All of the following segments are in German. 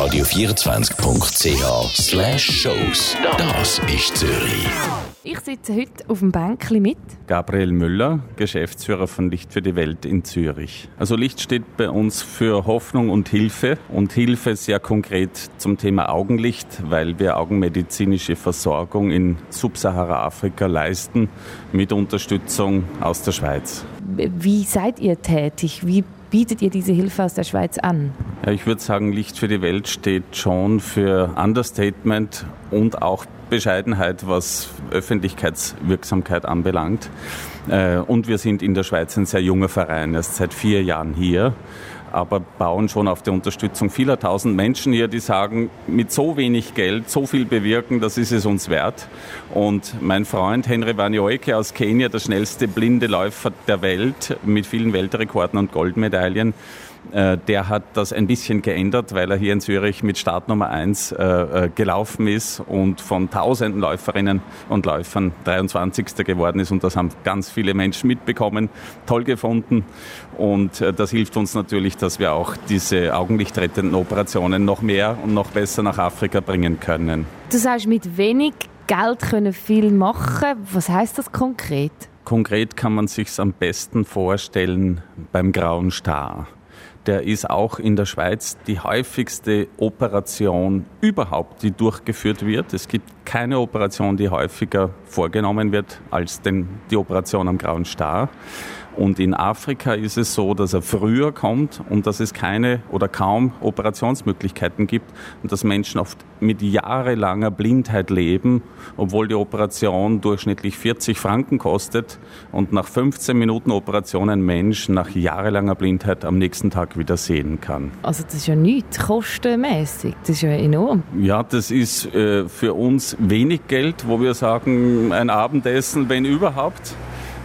radio24.ch shows. Das ist Zürich. Ich sitze heute auf dem Bänkli mit. Gabriel Müller, Geschäftsführer von Licht für die Welt in Zürich. Also Licht steht bei uns für Hoffnung und Hilfe und Hilfe sehr konkret zum Thema Augenlicht, weil wir augenmedizinische Versorgung in Subsahara-Afrika leisten mit Unterstützung aus der Schweiz. Wie seid ihr tätig? Wie bietet ihr diese Hilfe aus der Schweiz an? Ja, ich würde sagen, Licht für die Welt steht schon für Understatement und auch Bescheidenheit, was Öffentlichkeitswirksamkeit anbelangt. Äh, und wir sind in der Schweiz ein sehr junger Verein, erst seit vier Jahren hier aber bauen schon auf die Unterstützung vieler tausend Menschen hier, die sagen, mit so wenig Geld so viel bewirken, das ist es uns wert. Und mein Freund Henry Wanyoike aus Kenia, der schnellste blinde Läufer der Welt mit vielen Weltrekorden und Goldmedaillen, der hat das ein bisschen geändert, weil er hier in Zürich mit Startnummer 1 äh, äh, gelaufen ist und von tausenden Läuferinnen und Läufern 23. geworden ist. Und das haben ganz viele Menschen mitbekommen, toll gefunden. Und das hilft uns natürlich, dass wir auch diese augenlichtrettenden Operationen noch mehr und noch besser nach Afrika bringen können. Du sagst, mit wenig Geld können viel machen. Was heißt das konkret? Konkret kann man sich am besten vorstellen beim Grauen Star der ist auch in der Schweiz die häufigste Operation überhaupt, die durchgeführt wird. Es gibt keine Operation, die häufiger vorgenommen wird als den, die Operation am Grauen Star. Und in Afrika ist es so, dass er früher kommt und dass es keine oder kaum Operationsmöglichkeiten gibt und dass Menschen oft mit jahrelanger Blindheit leben, obwohl die Operation durchschnittlich 40 Franken kostet und nach 15 Minuten Operation ein Mensch nach jahrelanger Blindheit am nächsten Tag wieder sehen kann. Also das ist ja nichts kostenmäßig, das ist ja enorm. Ja, das ist äh, für uns wenig Geld, wo wir sagen, ein Abendessen, wenn überhaupt.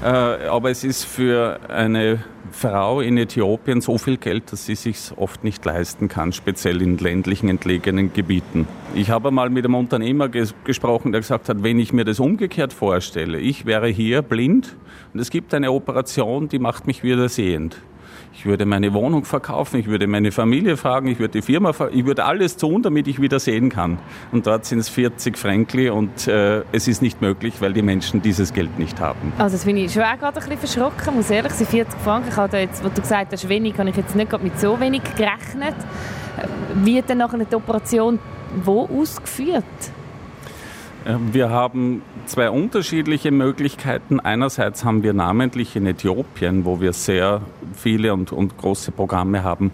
Äh, aber es ist für eine Frau in Äthiopien so viel Geld, dass sie sich oft nicht leisten kann, speziell in ländlichen, entlegenen Gebieten. Ich habe mal mit einem Unternehmer ges gesprochen, der gesagt hat, wenn ich mir das umgekehrt vorstelle, ich wäre hier blind und es gibt eine Operation, die macht mich wieder sehend. Ich würde meine Wohnung verkaufen, ich würde meine Familie fragen, ich würde die Firma, ich würde alles tun, damit ich wieder sehen kann. Und dort sind es 40 Frankli und äh, es ist nicht möglich, weil die Menschen dieses Geld nicht haben. Also das finde ich schon auch gerade ein bisschen verschrocken, muss ehrlich sein, 40 Franken. Ich habe jetzt, was du gesagt hast, wenig, habe ich jetzt nicht mit so wenig gerechnet. Wie wird dann nachher die Operation wo ausgeführt? Ähm, wir haben zwei unterschiedliche Möglichkeiten. Einerseits haben wir namentlich in Äthiopien, wo wir sehr viele und, und große Programme haben,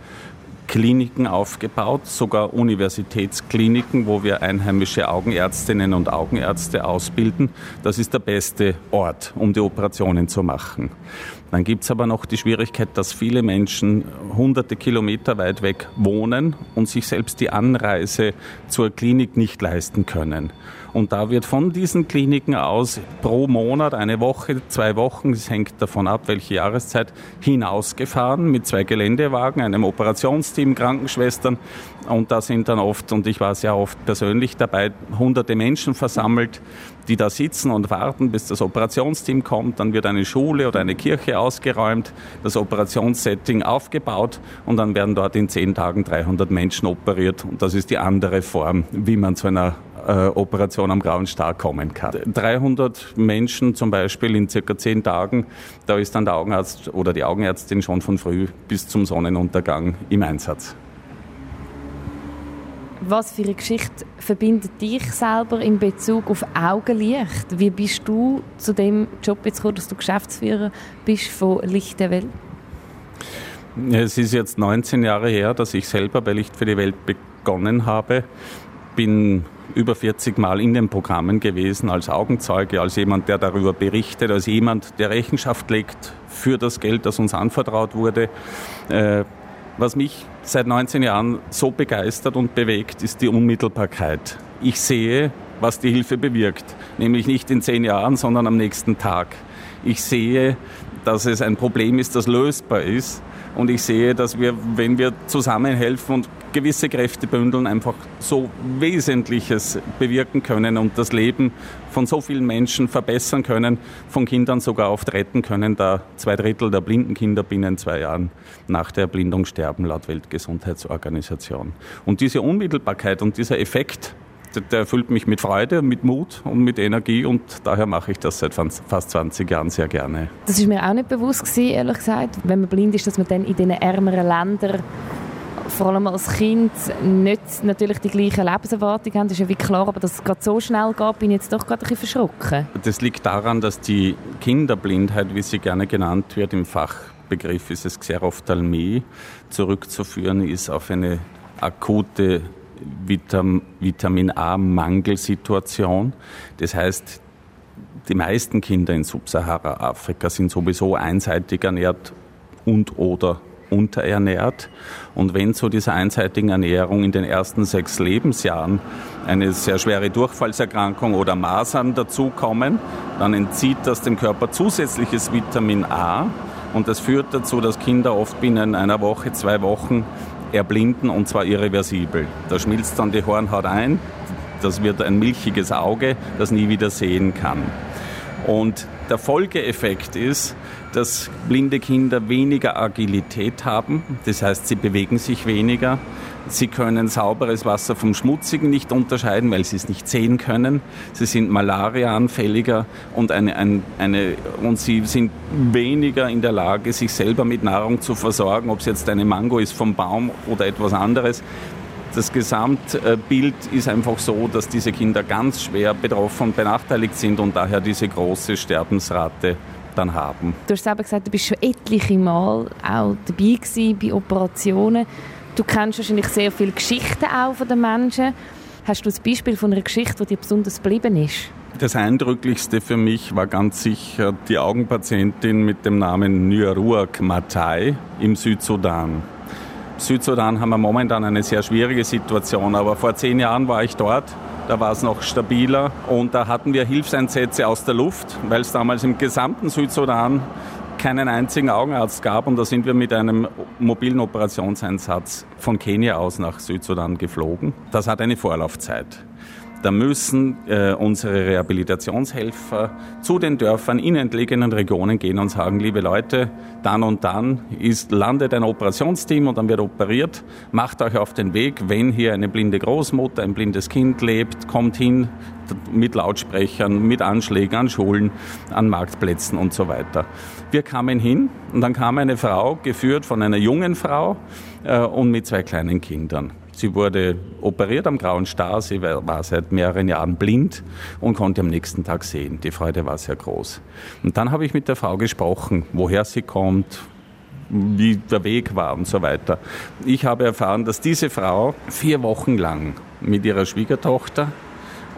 Kliniken aufgebaut, sogar Universitätskliniken, wo wir einheimische Augenärztinnen und Augenärzte ausbilden. Das ist der beste Ort, um die Operationen zu machen. Dann gibt es aber noch die Schwierigkeit, dass viele Menschen hunderte Kilometer weit weg wohnen und sich selbst die Anreise zur Klinik nicht leisten können. Und da wird von diesen Kliniken aus pro Monat, eine Woche, zwei Wochen, es hängt davon ab, welche Jahreszeit, hinausgefahren mit zwei Geländewagen, einem Operationsteam, Krankenschwestern. Und da sind dann oft, und ich war sehr oft persönlich dabei, hunderte Menschen versammelt, die da sitzen und warten, bis das Operationsteam kommt. Dann wird eine Schule oder eine Kirche ausgeräumt, das Operationssetting aufgebaut und dann werden dort in zehn Tagen 300 Menschen operiert. Und das ist die andere Form, wie man zu einer äh, Operation am Grauen Star kommen kann. 300 Menschen zum Beispiel in circa zehn Tagen, da ist dann der Augenarzt oder die Augenärztin schon von früh bis zum Sonnenuntergang im Einsatz. Was für eine Geschichte verbindet dich selber in Bezug auf Augenlicht? Wie bist du zu dem Job jetzt gekommen, dass du Geschäftsführer bist von Licht der Welt? Es ist jetzt 19 Jahre her, dass ich selber bei Licht für die Welt begonnen habe. Bin über 40 Mal in den Programmen gewesen, als Augenzeuge, als jemand, der darüber berichtet, als jemand, der Rechenschaft legt für das Geld, das uns anvertraut wurde. Äh, was mich seit 19 Jahren so begeistert und bewegt, ist die Unmittelbarkeit. Ich sehe, was die Hilfe bewirkt, nämlich nicht in zehn Jahren, sondern am nächsten Tag. Ich sehe dass es ein Problem ist, das lösbar ist. Und ich sehe, dass wir, wenn wir zusammenhelfen und gewisse Kräfte bündeln, einfach so Wesentliches bewirken können und das Leben von so vielen Menschen verbessern können, von Kindern sogar oft retten können, da zwei Drittel der blinden Kinder binnen zwei Jahren nach der Erblindung sterben, laut Weltgesundheitsorganisation. Und diese Unmittelbarkeit und dieser Effekt, der erfüllt mich mit Freude, mit Mut und mit Energie und daher mache ich das seit fast 20 Jahren sehr gerne. Das ist mir auch nicht bewusst gewesen, ehrlich gesagt, wenn man blind ist, dass man dann in diesen ärmeren Ländern vor allem als Kind nicht natürlich die gleiche Lebenserwartung haben. Das ist ja wie klar, aber dass es gerade so schnell geht, bin ich jetzt doch gerade ein bisschen verschrocken. Das liegt daran, dass die Kinderblindheit, wie sie gerne genannt wird, im Fachbegriff ist es Xerophthalmie, zurückzuführen ist auf eine akute Vitam Vitamin A-Mangelsituation. Das heißt, die meisten Kinder in Subsahara-Afrika sind sowieso einseitig ernährt und oder unterernährt. Und wenn zu dieser einseitigen Ernährung in den ersten sechs Lebensjahren eine sehr schwere Durchfallserkrankung oder Masern dazukommen, dann entzieht das dem Körper zusätzliches Vitamin A. Und das führt dazu, dass Kinder oft binnen einer Woche, zwei Wochen erblinden und zwar irreversibel. Da schmilzt dann die Hornhaut ein, das wird ein milchiges Auge, das nie wieder sehen kann. Und der Folgeeffekt ist, dass blinde Kinder weniger Agilität haben, das heißt, sie bewegen sich weniger, Sie können sauberes Wasser vom schmutzigen nicht unterscheiden, weil sie es nicht sehen können. Sie sind malariaanfälliger und, eine, eine, eine, und sie sind weniger in der Lage, sich selber mit Nahrung zu versorgen, ob es jetzt eine Mango ist vom Baum oder etwas anderes. Das Gesamtbild ist einfach so, dass diese Kinder ganz schwer betroffen und benachteiligt sind und daher diese große Sterbensrate dann haben. Du hast selber gesagt, du bist schon etliche Mal auch dabei gewesen bei Operationen. Du kennst wahrscheinlich sehr viele Geschichten auch von den Menschen. Hast du ein Beispiel von einer Geschichte, die dir besonders geblieben ist? Das Eindrücklichste für mich war ganz sicher die Augenpatientin mit dem Namen Nyaruak Matai im Südsudan. Im Südsudan haben wir momentan eine sehr schwierige Situation, aber vor zehn Jahren war ich dort. Da war es noch stabiler und da hatten wir Hilfseinsätze aus der Luft, weil es damals im gesamten Südsudan keinen einzigen Augenarzt gab und da sind wir mit einem mobilen Operationseinsatz von Kenia aus nach Südsudan geflogen. Das hat eine Vorlaufzeit. Da müssen äh, unsere Rehabilitationshelfer zu den Dörfern in entlegenen Regionen gehen und sagen, liebe Leute, dann und dann ist, landet ein Operationsteam und dann wird operiert. Macht euch auf den Weg, wenn hier eine blinde Großmutter, ein blindes Kind lebt, kommt hin mit Lautsprechern, mit Anschlägen an Schulen, an Marktplätzen und so weiter. Wir kamen hin und dann kam eine Frau, geführt von einer jungen Frau äh, und mit zwei kleinen Kindern. Sie wurde operiert am Grauen Star. Sie war seit mehreren Jahren blind und konnte am nächsten Tag sehen. Die Freude war sehr groß. Und dann habe ich mit der Frau gesprochen, woher sie kommt, wie der Weg war und so weiter. Ich habe erfahren, dass diese Frau vier Wochen lang mit ihrer Schwiegertochter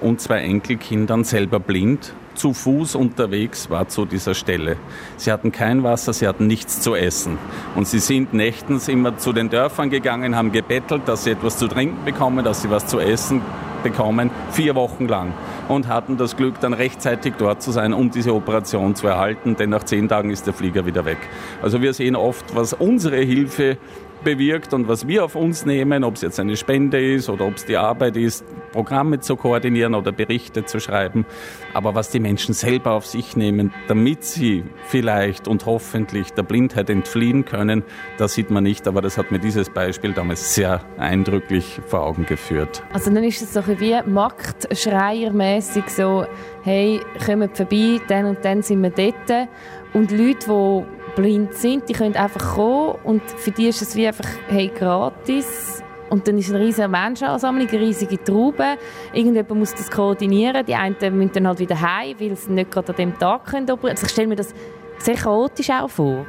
und zwei Enkelkindern selber blind zu Fuß unterwegs war zu dieser Stelle. Sie hatten kein Wasser, sie hatten nichts zu essen. Und sie sind nächtens immer zu den Dörfern gegangen, haben gebettelt, dass sie etwas zu trinken bekommen, dass sie was zu essen bekommen, vier Wochen lang. Und hatten das Glück, dann rechtzeitig dort zu sein, um diese Operation zu erhalten, denn nach zehn Tagen ist der Flieger wieder weg. Also wir sehen oft, was unsere Hilfe bewirkt und was wir auf uns nehmen, ob es jetzt eine Spende ist oder ob es die Arbeit ist, Programme zu koordinieren oder Berichte zu schreiben, aber was die Menschen selber auf sich nehmen, damit sie vielleicht und hoffentlich der Blindheit entfliehen können, das sieht man nicht, aber das hat mir dieses Beispiel damals sehr eindrücklich vor Augen geführt. Also dann ist es so wie Marktschreiermäßig so, hey, kommt vorbei, dann und dann sind wir dort. Und Leute, die blind sind, die können einfach kommen und für die ist es wie einfach hey, gratis. Und dann ist eine riesige Menschenansammlung, eine riesige Traube. Irgendjemand muss das koordinieren. Die einen müssen dann halt wieder heim, weil sie nicht gerade an dem Tag können Also ich stelle mir das sehr chaotisch auch vor.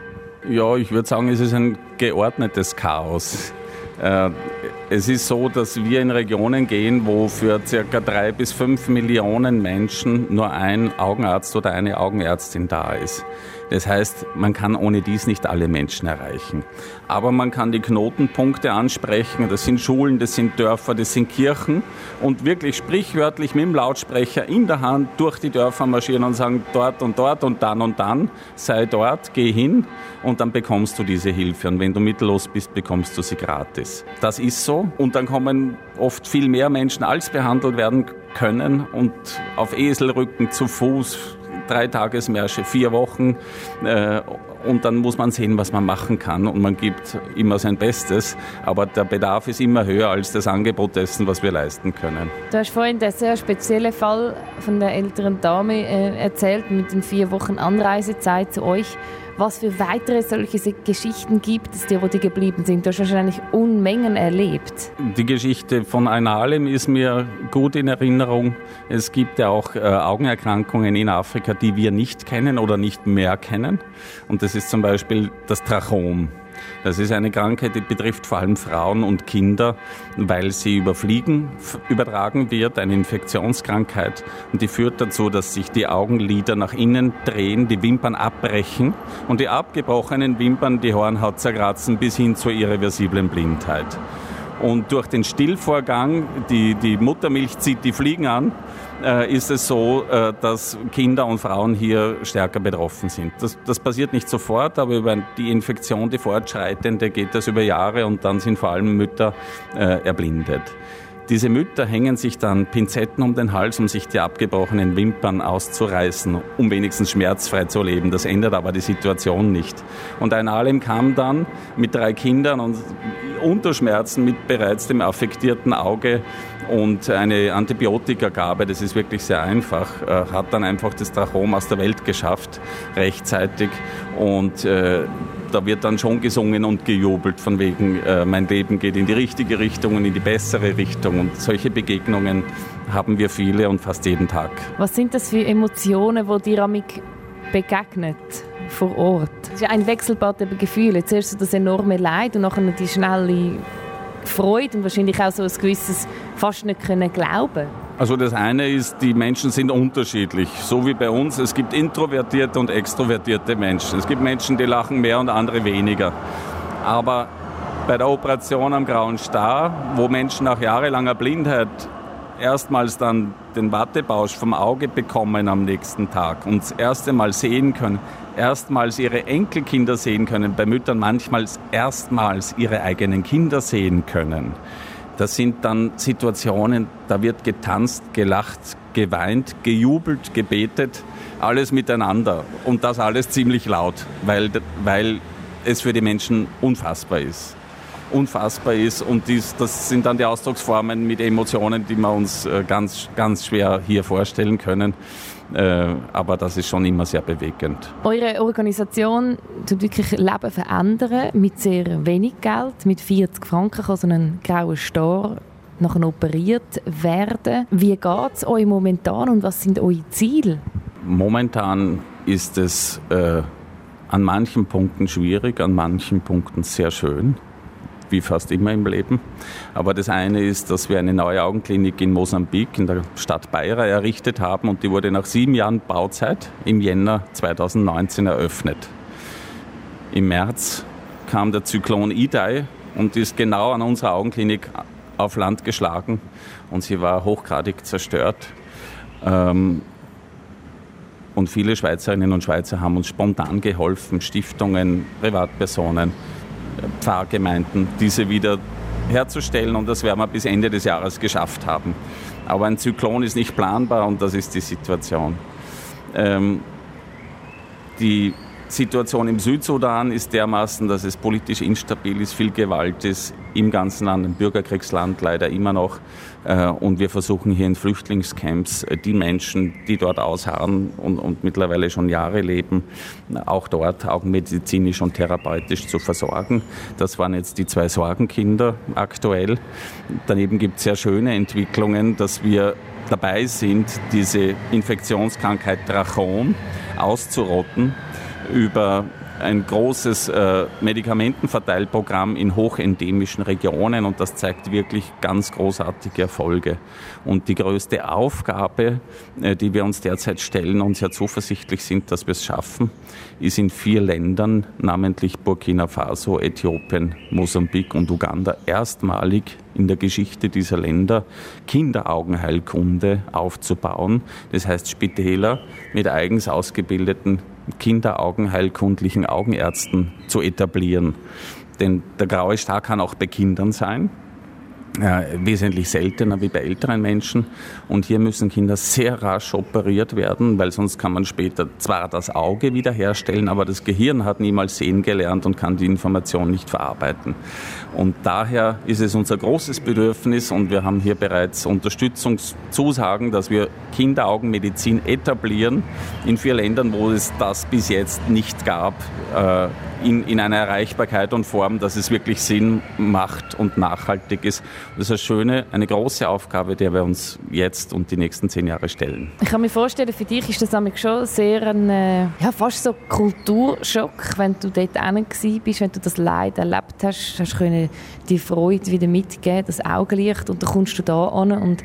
Ja, ich würde sagen, es ist ein geordnetes Chaos. Äh, es ist so, dass wir in Regionen gehen, wo für ca. drei bis fünf Millionen Menschen nur ein Augenarzt oder eine Augenärztin da ist. Das heißt, man kann ohne dies nicht alle Menschen erreichen. Aber man kann die Knotenpunkte ansprechen. Das sind Schulen, das sind Dörfer, das sind Kirchen. Und wirklich sprichwörtlich mit dem Lautsprecher in der Hand durch die Dörfer marschieren und sagen, dort und dort und dann und dann, sei dort, geh hin und dann bekommst du diese Hilfe. Und wenn du mittellos bist, bekommst du sie gratis. Das ist so. Und dann kommen oft viel mehr Menschen, als behandelt werden können und auf Eselrücken zu Fuß drei Tagesmärsche, vier Wochen. Äh, und dann muss man sehen, was man machen kann. Und man gibt immer sein Bestes. Aber der Bedarf ist immer höher als das Angebot dessen, was wir leisten können. Du hast vorhin den sehr speziellen Fall von der älteren Dame äh, erzählt mit den vier Wochen Anreisezeit zu euch was für weitere solche Geschichten gibt es dir, wo die geblieben sind? Du hast wahrscheinlich Unmengen erlebt. Die Geschichte von Einalem ist mir gut in Erinnerung. Es gibt ja auch äh, Augenerkrankungen in Afrika, die wir nicht kennen oder nicht mehr kennen. Und das ist zum Beispiel das Trachom. Das ist eine Krankheit, die betrifft vor allem Frauen und Kinder, weil sie über Fliegen übertragen wird, eine Infektionskrankheit. Und die führt dazu, dass sich die Augenlider nach innen drehen, die Wimpern abbrechen und die abgebrochenen Wimpern die Hornhaut zerkratzen bis hin zur irreversiblen Blindheit. Und durch den Stillvorgang, die, die Muttermilch zieht die Fliegen an, ist es so, äh, dass Kinder und Frauen hier stärker betroffen sind. Das, das passiert nicht sofort, aber über die Infektion, die fortschreitende, geht das über Jahre und dann sind vor allem Mütter äh, erblindet. Diese Mütter hängen sich dann Pinzetten um den Hals, um sich die abgebrochenen Wimpern auszureißen, um wenigstens schmerzfrei zu leben. Das ändert aber die Situation nicht. Und ein Alem kam dann mit drei Kindern und Unterschmerzen mit bereits dem affektierten Auge und eine Antibiotikagabe, das ist wirklich sehr einfach, äh, hat dann einfach das Trachom aus der Welt geschafft, rechtzeitig. Und äh, da wird dann schon gesungen und gejubelt, von wegen, äh, mein Leben geht in die richtige Richtung und in die bessere Richtung. Und solche Begegnungen haben wir viele und fast jeden Tag. Was sind das für Emotionen, wo dir amig begegnet vor Ort? Es ist ein Wechselbad der Gefühle. Zuerst so das enorme Leid und nachher die schnelle Freude und wahrscheinlich auch so ein gewisses fast nicht können glauben. Also das eine ist, die Menschen sind unterschiedlich, so wie bei uns. Es gibt introvertierte und extrovertierte Menschen. Es gibt Menschen, die lachen mehr und andere weniger. Aber bei der Operation am Grauen Star, wo Menschen nach jahrelanger Blindheit erstmals dann den Wattebausch vom Auge bekommen am nächsten Tag und das erste Mal sehen können, erstmals ihre Enkelkinder sehen können, bei Müttern manchmal erstmals ihre eigenen Kinder sehen können. Das sind dann Situationen, da wird getanzt, gelacht, geweint, gejubelt, gebetet, alles miteinander. Und das alles ziemlich laut, weil, weil es für die Menschen unfassbar ist unfassbar ist. Und dies, das sind dann die Ausdrucksformen mit Emotionen, die wir uns äh, ganz, ganz schwer hier vorstellen können. Äh, aber das ist schon immer sehr bewegend. Eure Organisation tut wirklich Leben verändern mit sehr wenig Geld. Mit 40 Franken kann so ein grauer Star nachher operiert werden. Wie geht es euch momentan und was sind eure Ziele? Momentan ist es äh, an manchen Punkten schwierig, an manchen Punkten sehr schön wie fast immer im Leben. Aber das eine ist, dass wir eine neue Augenklinik in Mosambik, in der Stadt Beira, errichtet haben und die wurde nach sieben Jahren Bauzeit im Jänner 2019 eröffnet. Im März kam der Zyklon Idai und ist genau an unserer Augenklinik auf Land geschlagen und sie war hochgradig zerstört. Ähm, und viele Schweizerinnen und Schweizer haben uns spontan geholfen, Stiftungen, Privatpersonen, Pfarrgemeinden, diese wieder herzustellen und das werden wir bis Ende des Jahres geschafft haben. Aber ein Zyklon ist nicht planbar und das ist die Situation. Ähm, die Situation im Südsudan ist dermaßen, dass es politisch instabil ist, viel Gewalt ist, im ganzen Land, ein Bürgerkriegsland leider immer noch. Äh, und wir versuchen hier in Flüchtlingscamps äh, die Menschen, die dort ausharren und, und mittlerweile schon Jahre leben, auch dort auch medizinisch und therapeutisch zu versorgen. Das waren jetzt die zwei Sorgenkinder aktuell. Daneben gibt es sehr schöne Entwicklungen, dass wir dabei sind, diese Infektionskrankheit Trachom auszurotten über ein großes äh, Medikamentenverteilprogramm in hochendemischen Regionen und das zeigt wirklich ganz großartige Erfolge. Und die größte Aufgabe, äh, die wir uns derzeit stellen und sehr zuversichtlich sind, dass wir es schaffen, ist in vier Ländern, namentlich Burkina Faso, Äthiopien, Mosambik und Uganda, erstmalig in der Geschichte dieser Länder Kinderaugenheilkunde aufzubauen. Das heißt Spitäler mit eigens ausgebildeten Kinderaugenheilkundlichen Augenärzten zu etablieren. Denn der graue Star kann auch bei Kindern sein äh, wesentlich seltener wie bei älteren Menschen. Und hier müssen Kinder sehr rasch operiert werden, weil sonst kann man später zwar das Auge wiederherstellen, aber das Gehirn hat niemals sehen gelernt und kann die Information nicht verarbeiten. Und daher ist es unser großes Bedürfnis und wir haben hier bereits Unterstützungszusagen, dass wir Kinderaugenmedizin etablieren in vier Ländern, wo es das bis jetzt nicht gab, äh, in, in einer Erreichbarkeit und Form, dass es wirklich Sinn macht und nachhaltig ist. Das ist eine schöne, eine große Aufgabe, der wir uns jetzt und die nächsten zehn Jahre stellen. Ich kann mir vorstellen, für dich ist das nämlich schon sehr ein, äh, ja, fast so Kulturschock, wenn du dort bist, wenn du das Leid erlebt hast, hast du die Freude wieder mitgeben, das Augenlicht und dann kommst du da an und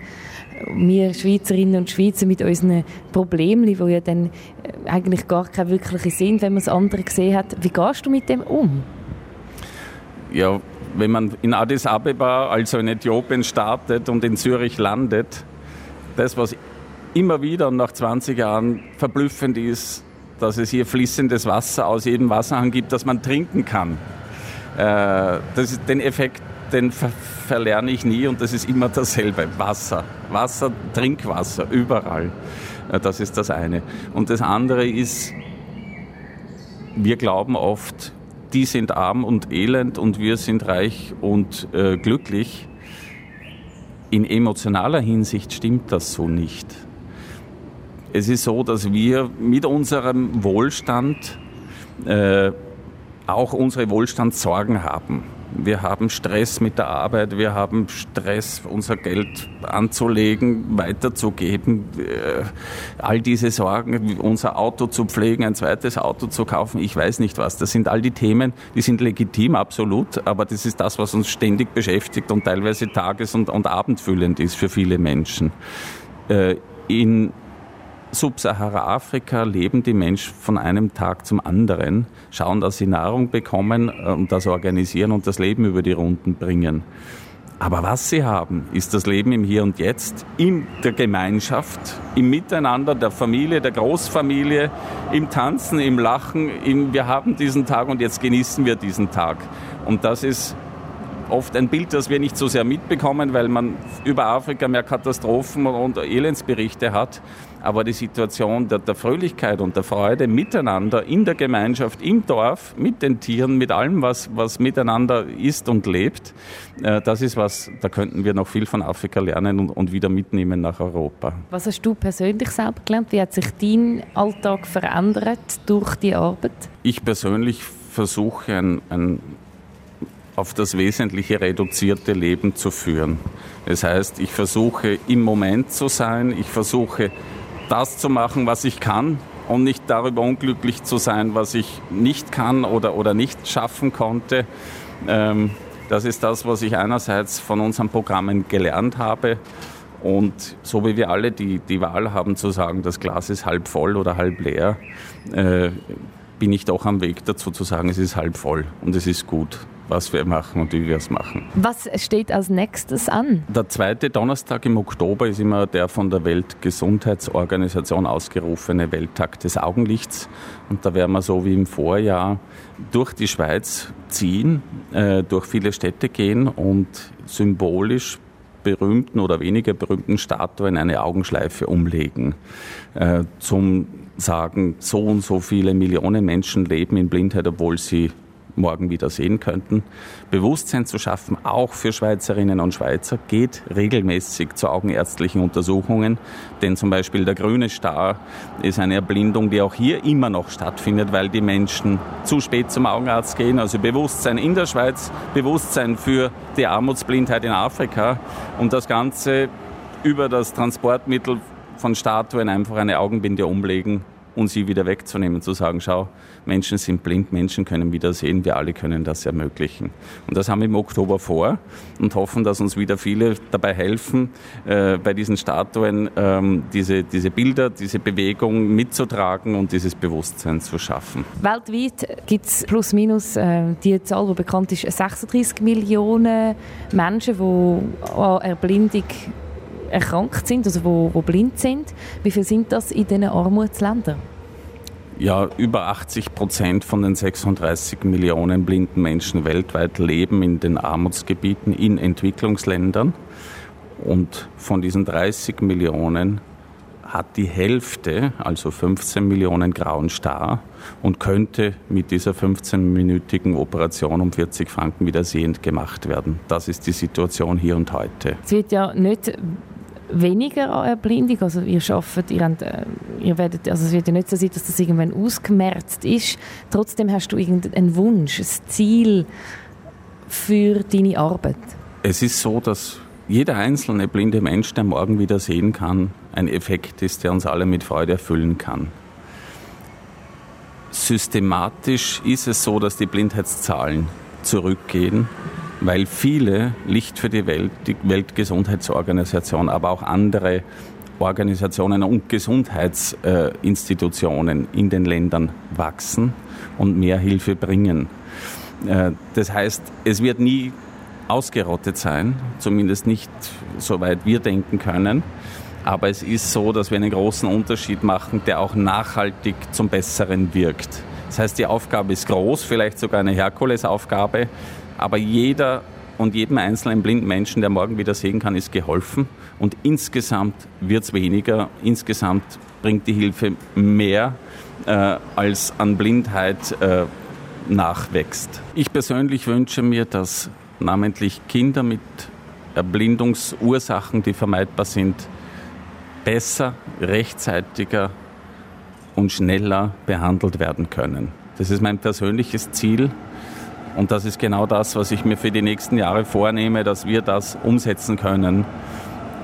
wir Schweizerinnen und Schweizer mit unseren Problemen, die ja dann äh, eigentlich gar keinen wirklichen Sinn, wenn man das andere gesehen hat. Wie gehst du mit dem um? Ja, wenn man in Addis Abeba, also in Äthiopien startet und in Zürich landet, das, was immer wieder nach 20 Jahren verblüffend ist, dass es hier fließendes Wasser aus jedem Wasserhang gibt, das man trinken kann. Äh, das ist den Effekt den ver verlerne ich nie und das ist immer dasselbe. Wasser. Wasser, Trinkwasser, überall. Das ist das eine. Und das andere ist, wir glauben oft, die sind arm und elend und wir sind reich und äh, glücklich. In emotionaler Hinsicht stimmt das so nicht. Es ist so, dass wir mit unserem Wohlstand äh, auch unsere Wohlstandssorgen haben. Wir haben Stress mit der Arbeit, wir haben Stress, unser Geld anzulegen, weiterzugeben, äh, all diese Sorgen, unser Auto zu pflegen, ein zweites Auto zu kaufen, ich weiß nicht was. Das sind all die Themen, die sind legitim, absolut, aber das ist das, was uns ständig beschäftigt und teilweise tages- und, und abendfüllend ist für viele Menschen. Äh, in Subsahara-Afrika leben die Menschen von einem Tag zum anderen, schauen, dass sie Nahrung bekommen äh, und das organisieren und das Leben über die Runden bringen. Aber was sie haben, ist das Leben im Hier und Jetzt, in der Gemeinschaft, im Miteinander der Familie, der Großfamilie, im Tanzen, im Lachen. Im wir haben diesen Tag und jetzt genießen wir diesen Tag. Und das ist oft ein Bild, das wir nicht so sehr mitbekommen, weil man über Afrika mehr Katastrophen und Elendsberichte hat. Aber die Situation der, der, Fröhlichkeit und der Freude miteinander in der Gemeinschaft, im Dorf, mit den Tieren, mit allem, was, was miteinander ist und lebt, äh, das ist was, da könnten wir noch viel von Afrika lernen und, und wieder mitnehmen nach Europa. Was hast du persönlich selber gelernt? Wie hat sich dein Alltag verändert durch die Arbeit? Ich persönlich versuche ein, ein auf das wesentliche reduzierte Leben zu führen. Das heißt, ich versuche im Moment zu sein, ich versuche das zu machen, was ich kann und nicht darüber unglücklich zu sein, was ich nicht kann oder, oder nicht schaffen konnte. Ähm, das ist das, was ich einerseits von unseren Programmen gelernt habe. Und so wie wir alle die, die Wahl haben zu sagen, das Glas ist halb voll oder halb leer, äh, bin ich doch am Weg dazu zu sagen, es ist halb voll und es ist gut was wir machen und wie wir es machen. Was steht als nächstes an? Der zweite Donnerstag im Oktober ist immer der von der Weltgesundheitsorganisation ausgerufene Welttag des Augenlichts. Und da werden wir so wie im Vorjahr durch die Schweiz ziehen, äh, durch viele Städte gehen und symbolisch berühmten oder weniger berühmten Statuen eine Augenschleife umlegen. Äh, zum sagen, so und so viele Millionen Menschen leben in Blindheit, obwohl sie morgen wieder sehen könnten. Bewusstsein zu schaffen, auch für Schweizerinnen und Schweizer, geht regelmäßig zu augenärztlichen Untersuchungen. Denn zum Beispiel der grüne Star ist eine Erblindung, die auch hier immer noch stattfindet, weil die Menschen zu spät zum Augenarzt gehen. Also Bewusstsein in der Schweiz, Bewusstsein für die Armutsblindheit in Afrika und das Ganze über das Transportmittel von Statuen einfach eine Augenbinde umlegen und sie wieder wegzunehmen, zu sagen, schau, Menschen sind blind, Menschen können wieder sehen, wir alle können das ermöglichen. Und das haben wir im Oktober vor und hoffen, dass uns wieder viele dabei helfen, äh, bei diesen Statuen ähm, diese, diese Bilder, diese Bewegung mitzutragen und dieses Bewusstsein zu schaffen. Weltweit gibt es plus minus äh, die Zahl, die bekannt ist, 36 Millionen Menschen, die an Erblindung erkrankt sind, also wo, wo blind sind. Wie viel sind das in diesen Armutsländern? Ja, über 80 Prozent von den 36 Millionen blinden Menschen weltweit leben in den Armutsgebieten in Entwicklungsländern. Und von diesen 30 Millionen hat die Hälfte, also 15 Millionen grauen Star und könnte mit dieser 15-minütigen Operation um 40 Franken wieder sehend gemacht werden. Das ist die Situation hier und heute. Es wird ja nicht weniger an Erblindung. Also ihr arbeitet, ihr, habt, äh, ihr werdet, also es wird ja nicht so sein, dass das irgendwann ausgemerzt ist. Trotzdem hast du irgendeinen Wunsch, ein Ziel für deine Arbeit. Es ist so, dass jeder einzelne blinde Mensch, der morgen wieder sehen kann, ein Effekt ist, der uns alle mit Freude erfüllen kann. Systematisch ist es so, dass die Blindheitszahlen zurückgehen weil viele Licht für die Welt, die Weltgesundheitsorganisation, aber auch andere Organisationen und Gesundheitsinstitutionen in den Ländern wachsen und mehr Hilfe bringen. Äh, das heißt, es wird nie ausgerottet sein, zumindest nicht soweit wir denken können. Aber es ist so, dass wir einen großen Unterschied machen, der auch nachhaltig zum Besseren wirkt. Das heißt, die Aufgabe ist groß, vielleicht sogar eine Herkulesaufgabe, aber jeder und jedem einzelnen blinden Menschen, der morgen wieder sehen kann, ist geholfen. Und insgesamt wird es weniger. Insgesamt bringt die Hilfe mehr, äh, als an Blindheit äh, nachwächst. Ich persönlich wünsche mir, dass namentlich Kinder mit Erblindungsursachen, die vermeidbar sind, besser, rechtzeitiger und schneller behandelt werden können. Das ist mein persönliches Ziel. Und das ist genau das, was ich mir für die nächsten Jahre vornehme, dass wir das umsetzen können.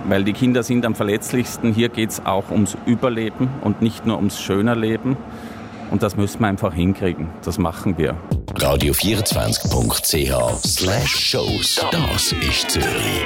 Weil die Kinder sind am verletzlichsten. Hier geht es auch ums Überleben und nicht nur ums schöner Leben. Und das müssen wir einfach hinkriegen. Das machen wir. Radio24.ch slash Shows. Das ist Zürich.